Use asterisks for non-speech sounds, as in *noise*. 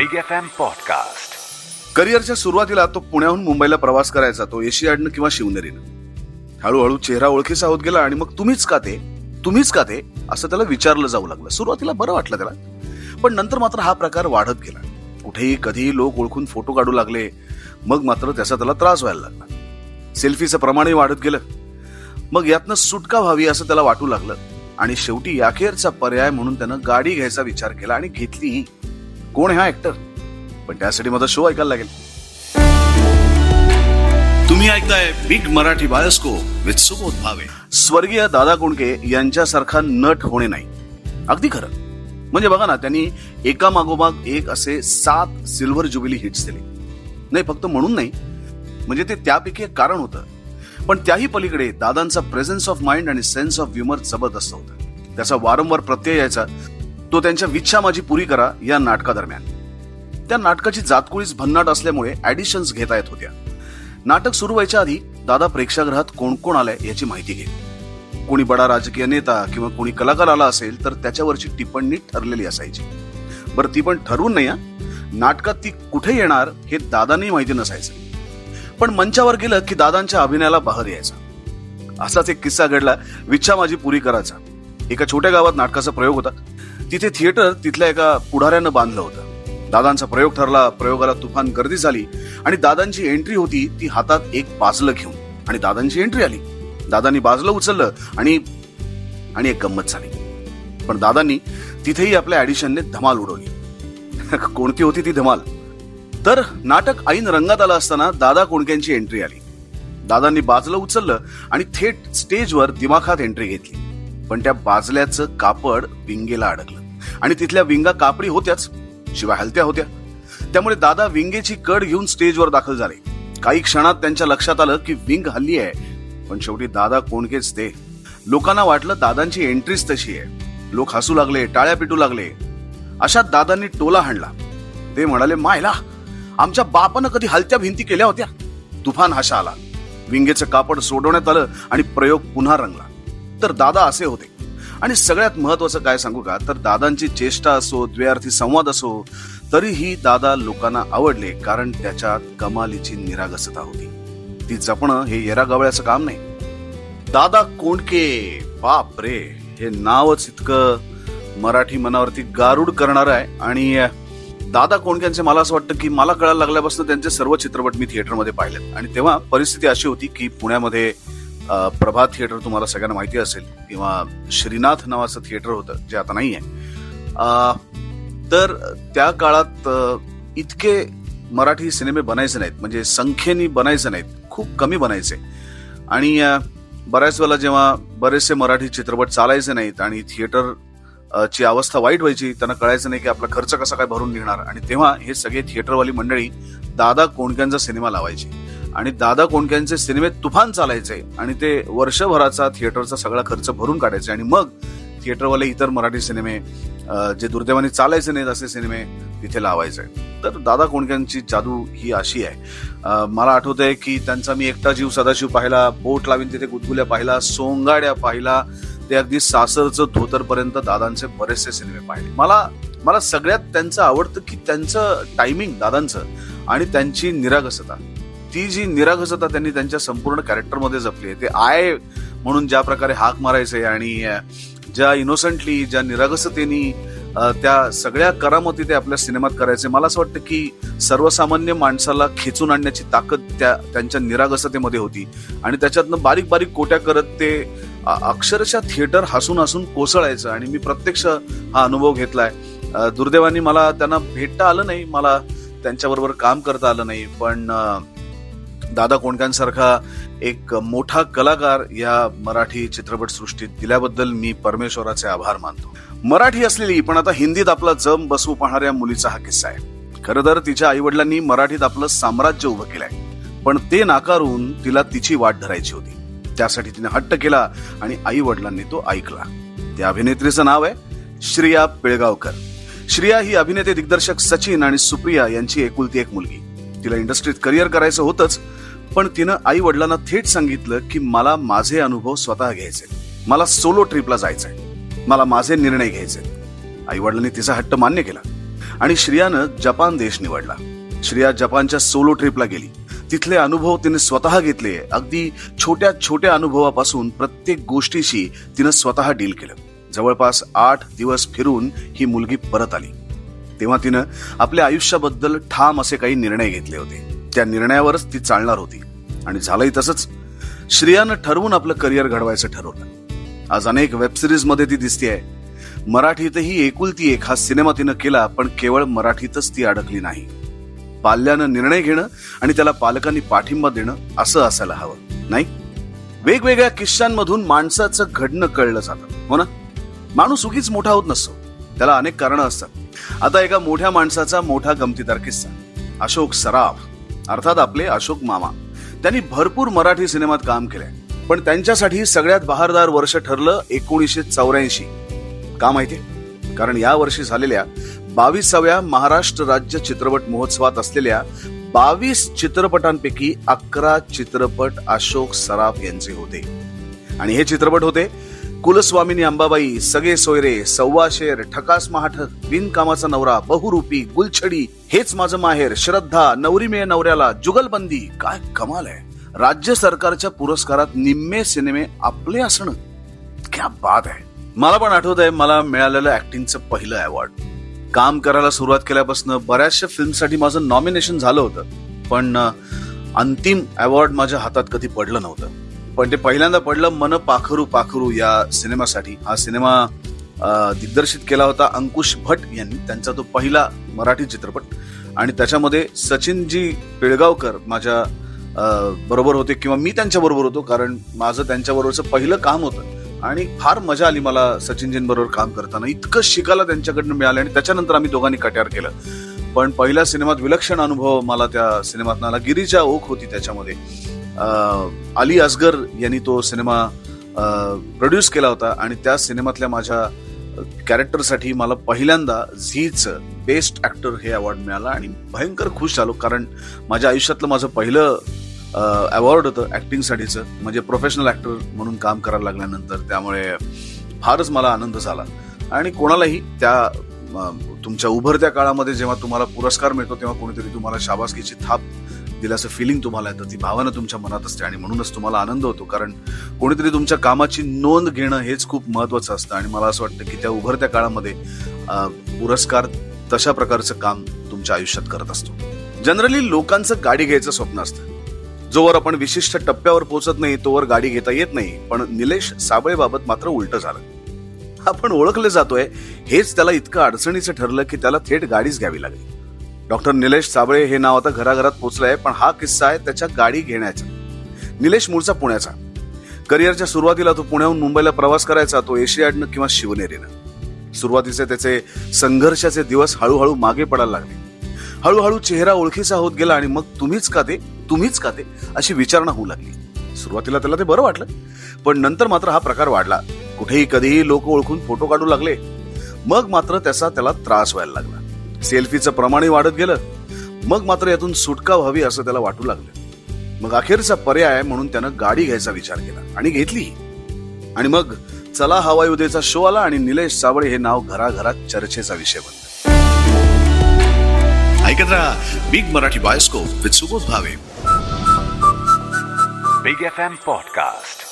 Big F M podcast करिअरच्या सुरुवातीला तो पुण्याहून मुंबईला प्रवास करायचा तो एशियाडनं किंवा शिवनेरीनं. हळूहळू चेहरा ओळखीचा होत गेला आणि मग तुम्हीच का ते? तुम्हीच का ते? असं त्याला विचारलं जाऊ लागलं. सुरुवातीला बरं वाटलं त्याला. पण नंतर मात्र हा प्रकार वाढत गेला. कुठेही कधीही लोक ओळखून फोटो काढू लागले. मग मात्र त्याचा त्याला त्रास व्हायला लागला. सेल्फीचं प्रमाणही वाढत गेलं. मग यातनं सुटका व्हावी असं त्याला वाटू लागलं. आणि शेवटी अखेरचा पर्याय म्हणून त्यानं गाडी घ्यायचा विचार केला आणि घेतली कोण आहे हा ऍक्टर पण त्यासाठी माझा शो ऐकायला लागेल. तुम्ही ऐकताय big Marathi bioscope with Subodh Bhave स्वर्गीय दादा कोंडके यांच्यासारखा नट होणे नाही. अगदी खरं. म्हणजे बघा ना त्यांनी एका मागोमाग एक असे सात सिल्वर जुबिली हिट्स दिले. नाही फक्त म्हणून नाही. म्हणजे ते त्यापैकी एक कारण होतं. पण त्याही पलीकडे दादांचा प्रेझेन्स ऑफ माइंड आणि सेन्स ऑफ ह्युमर जबरदस्त होता. त्याचा वारंवार प्रत्यय यायचा. तो त्यांच्या विच्छा माझी पुरी करा या नाटकादरम्यान. त्या नाटकाची जातकुळीच भन्नाट असल्यामुळे ऍडिशन्स घेता येत होत्या. नाटक सुरू व्हायच्या आधी दादा प्रेक्षागृहात कोण कोण आलाय याची माहिती घेत कोणी बडा राजकीय नेता किंवा कोणी कलाकार आला असेल तर त्याच्यावरची टिप्पणी ठरलेली असायची. बरं ती पण ठरवून नाही नाटकात ती कुठे येणार हे दादांनी माहिती नसायचं. पण मंचावर गेलं की दादांच्या अभिनयाला बहर यायचा. असाच एक किस्सा घडला विच्छा माझी पुरी करायचा. एका छोट्या गावात नाटकाचा प्रयोग होता. तिथे थिएटर तिथल्या एका पुढाऱ्यानं बांधलं होतं. दादांचा प्रयोग ठरला प्रयोगाला तुफान गर्दी झाली आणि दादांची एंट्री होती ती हातात एक बाजलं घेऊन. आणि दादांची एंट्री आली. दादांनी बाजलं उचललं आणि आणि एक गंमत झाली. पण दादांनी तिथेही आपल्या ऍडिशनने धमाल उडवली. *laughs* कोणती होती ती धमाल? तर नाटक ऐन रंगात आलं असताना दादा कोणक्यांची एंट्री आली? दादांनी बाजलं उचललं आणि थेट स्टेजवर दिमाखात एंट्री घेतली. पण त्या बाजल्याचं कापड विंगेला अडकलं. आणि तिथल्या विंगा कापडी होत्याच शिवाय हलत्या होत्या. त्यामुळे दादा विंगेची कड घेऊन स्टेजवर दाखल झाले. काही क्षणात त्यांच्या लक्षात आलं की विंग हल्ली आहे पण शेवटी दादा कोणकेच ते? लोकांना वाटलं दादांची एंट्रीच तशी आहे. लोक हसू लागले टाळ्या पिटू लागले. अशात दादांनी टोला हाणला. ते म्हणाले मायला आमच्या बापानं कधी हलत्या भिंती केल्या होत्या? तुफान हशा आला विंगेचं कापड सोडवण्यात आलं आणि प्रयोग पुन्हा रंगला. तर दादा असे होते. आणि सगळ्यात महत्वाचं काय सांगू का? तर दादांची चेष्टा असो द्व्यार्थी संवाद असो तरीही दादा लोकांना आवडले कारण त्याच्यात कमालीची निरागसता होती. ती जपणं हे येरागावळ्याचं काम नाही. दादा कोंडके बाप रे हे नावच इतकं मराठी मनावरती गारुड करणार आहे. आणि दादा कोंडक्यांचे मला असं वाटतं की मला कळायला लागल्यापासून त्यांचे सर्व चित्रपट मी थिएटरमध्ये पाहिलेत. आणि तेव्हा परिस्थिती अशी होती की पुण्यामध्ये प्रभात थिएटर तुम्हाला सगळ्यांना माहिती असेल किंवा श्रीनाथ नावाचं थिएटर होतं जे आता नाही आहे तर त्या काळात इतके मराठी सिनेमे बनायचे नाहीत म्हणजे संख्येने बनायचे नाहीत खूप कमी बनायचे. आणि बऱ्याच वेळेला जेव्हा बरेचसे मराठी चित्रपट चालायचे नाहीत आणि थिएटर ची अवस्था वाईट व्हायची त्यांना कळायचं नाही की आपला खर्च कसा काय भरून निघणार. आणि तेव्हा हे सगळे थिएटरवाली मंडळी दादा कोणक्यांचा सिनेमा लावायची. आणि दादा कोणक्यांचे सिनेमे तुफान चालायचे आणि ते वर्षभराचा थिएटरचा सगळा खर्च भरून काढायचे. आणि मग थिएटरवाले इतर मराठी सिनेमे जे दुर्दैवाने चालायचे नाहीत असे सिनेमे तिथे लावायचे. तर दादा कोणक्यांची जादू ही अशी आहे. मला आठवत आहे की त्यांचा मी एकटा जीव सदाशिव पाहिला बोट लावीन तिथे गुदगुल्या पाहिला सोंगाड्या पाहिला. ते अगदी सासरचं धोतरपर्यंत दादांचे बरेचसे सिनेमे पाहिले. मला मला सगळ्यात त्यांचं आवडतं की त्यांचं टायमिंग दादांचं आणि त्यांची निरागसता. ती जी निरागसता त्यांनी त्यांच्या संपूर्ण कॅरेक्टरमध्ये जपली आहे ते आय म्हणून ज्या प्रकारे हाक मारायचे आणि ज्या इनोसंटली ज्या निरागसतेनी त्या सगळ्या करामती ते आपल्या सिनेमात करायचे. मला असं वाटतं की सर्वसामान्य माणसाला खेचून आणण्याची ताकद त्या त्यांच्या निरागसतेमध्ये होती. आणि त्याच्यातनं बारीक बारीक कोट्या करत ते अक्षरशः थिएटर हसून हसून कोसळायचं. आणि मी प्रत्यक्ष हा अनुभव घेतलाय. दुर्दैवानी मला त्यांना भेटता आलं नाही. मला त्यांच्याबरोबर काम करता आलं नाही. पण दादा कोणक्यांसारखा एक मोठा कलाकार या मराठी चित्रपट सृष्टीत दिल्याबद्दल मी परमेश्वराचे आभार मानतो. मराठी असलेली पण आता हिंदीत आपला जम बसवू पाहणाऱ्या मुलीचा हा किस्सा आहे. खरं तर तिच्या आई वडिलांनी मराठीत आपलं साम्राज्य उभं केलंय. पण ते नाकारून तिला तिची वाट धरायची होती. त्यासाठी तिने हट्ट केला आणि आई वडिलांनी तो ऐकला. त्या अभिनेत्रीचं नाव आहे श्रिया पिळगावकर. श्रिया ही अभिनेते दिग्दर्शक सचिन आणि सुप्रिया यांची एकुलती एक मुलगी. तिला इंडस्ट्रीत करिअर करायचं होतच पण तिनं आई वडिलांना थेट सांगितलं की मला माझे अनुभव स्वतः घ्यायचे मला सोलो ट्रिपला जायचंय. मला माझे निर्णय घ्यायचे आई वडिलांनी तिचा हट्ट मान्य केला. आणि श्रियानं जपान देश निवडला. श्रिया जपानच्या सोलो ट्रिपला गेली. तिथले अनुभव तिने स्वतः घेतले. अगदी छोट्या छोट्या अनुभवापासून प्रत्येक गोष्टीशी तिनं स्वतः डील केलं. जवळपास आठ दिवस फिरून ही मुलगी परत आली. तेव्हा तिनं आपल्या आयुष्याबद्दल ठाम असे काही निर्णय घेतले होते. त्या निर्णयावरच ती चालणार होती. आणि झालंही तसंच. श्रियानं ठरवून आपलं करिअर घडवायचं ठरवलं. आज अनेक वेबसिरीजमध्ये ती दिसतीये. मराठीतही एकुलती एक हा सिनेमा तिनं केला पण केवळ मराठीतच ती अडकली नाही. पाल्यानं निर्णय घेणं आणि त्याला पालकांनी पाठिंबा देणं असं असायला हवं नाही? वेगवेगळ्या किस्सांमधून माणसाचं घडणं कळलं जातं हो ना? माणूस उगीच मोठा होत नसतो. त्याला अनेक कारणं असतात. आता एका मोठ्या माणसाचा मोठा गमतीदार किस्सा. अशोक सराफ. अर्थात आपले अशोक मामा. त्यांनी भरपूर मराठी सिनेमात काम केलंय. पण त्यांच्यासाठी सगळ्यात बहारदार वर्ष ठरलं एकोणीसशे चौऱ्याऐंशी. का माहितीये कारण या वर्षी झालेल्या बावीसाव्या महाराष्ट्र राज्य चित्रपट महोत्सवात असलेल्या बावीस चित्रपटांपैकी अकरा चित्रपट अशोक सराफ यांचे होते. आणि हे चित्रपट होते कुलस्वामिनी अंबाबाई सगळे सोयरे सव्वाशेर ठकास महाठक बिनकामाचा नवरा बहुरूपी गुलछडी हेच माझं माहेर श्रद्धा नवरी मे नवऱ्याला जुगलबंदी काय कमाल आहे. राज्य सरकारच्या पुरस्कारात निम्मे सिनेमे आपले असणं क्या बात आहे. मला पण आठवत आहे मला मिळालेलं ऍक्टिंगचं पहिलं अवॉर्ड काम करायला सुरुवात केल्यापासून बऱ्याचशा फिल्मसाठी माझं नॉमिनेशन झालं होतं. पण अंतिम अवॉर्ड माझ्या हातात कधी पडलं नव्हतं. पण ते पहिल्यांदा पडलं मन पाखरू पाखरू या सिनेमासाठी. हा सिनेमा दिग्दर्शित केला होता अंकुश भट यांनी. त्यांचा तो पहिला मराठी चित्रपट. आणि त्याच्यामध्ये सचिनजी पिळगावकर माझ्या बरोबर होते किंवा मी त्यांच्या बरोबर होतो कारण माझं त्यांच्याबरोबरचं पहिलं काम होतं. आणि फार मजा आली मला सचिनजींबरोबर काम करताना. इतकं शिकायला त्यांच्याकडनं मिळालं आणि त्याच्यानंतर आम्ही दोघांनी कट्यार केलं. पण पहिल्या सिनेमात विलक्षण अनुभव मला त्या सिनेमात आला. गिरीजा ओख होती त्याच्यामध्ये. अली असगर यांनी तो सिनेमा प्रोड्यूस केला होता आणि त्या सिनेमातल्या माझ्या कॅरेक्टरसाठी मला पहिल्यांदा झीच बेस्ट ऍक्टर हे अवॉर्ड मिळाला आणि भयंकर खुश झालो कारण माझ्या आयुष्यातलं माझं पहिलं अवॉर्ड होतं ऍक्टिंगसाठीचं म्हणजे प्रोफेशनल ऍक्टर म्हणून काम करायला लागल्यानंतर त्यामुळे फारच मला आनंद झाला. आणि कोणालाही त्या तुमच्या उभरत्या काळामध्ये जेव्हा तुम्हाला पुरस्कार मिळतो तेव्हा कोणीतरी तुम्हाला शाबासकीची थाप दिल्याचं फिलिंग तुम्हाला येतं. ती भावना तुमच्या मनात असते आणि म्हणूनच तुम्हाला आनंद होतो. कारण कोणीतरी तुमच्या कामाची नोंद घेणं हेच खूप महत्वाचं असतं. आणि मला असं वाटतं की त्या उभरत्या काळामध्ये पुरस्कार तशा प्रकारचं काम तुमच्या आयुष्यात करत असतो. जनरली लोकांचं गाडी घ्यायचं स्वप्न असतं. जोवर आपण विशिष्ट टप्प्यावर पोहोचत नाही तोवर गाडी घेता येत नाही. पण निलेश साबळेबाबत मात्र उलट झालं. आपण ओळखले जातोय. हेच त्याला इतकं अडचणीचं ठरलं की त्याला थेट गाडीच घ्यावी लागली. डॉक्टर निलेश साबळे हे नाव आता घराघरात पोचलंय पण हा किस्सा आहे त्याच्या गाडी घेण्याचा. निलेश मूळचा पुण्याचा. करिअरच्या सुरुवातीला तो पुण्याहून मुंबईला प्रवास करायचा तो एशियाडनं किंवा शिवनेरीनं. सुरुवातीचे त्याचे संघर्षाचे दिवस हळूहळू मागे पडायला लागले. हळूहळू चेहरा ओळखीचा होत गेला आणि मग तुम्हीच का ते तुम्हीच का ते अशी विचारणा होऊ लागली. सुरुवातीला त्याला ते बरं वाटलं पण नंतर मात्र हा प्रकार वाढला. कुठेही कधीही लोक ओळखून फोटो काढू लागले. मग मात्र त्याचा त्याला त्रास व्हायला लागला. सेल्फीचं प्रमाणही वाढत गेलं. मग मात्र यातून सुटका व्हावी असं त्याला वाटू लागलं. मग अखेरचा पर्याय म्हणून त्यानं गाडी घ्यायचा विचार केला आणि घेतली. आणि मग चला हवाई उद्याचा शो आला आणि निलेश सावळे हे नाव घराघरात चर्चेचा विषय बनला. ऐकत राहा big Marathi bioscope with Subodh Bhave big F M podcast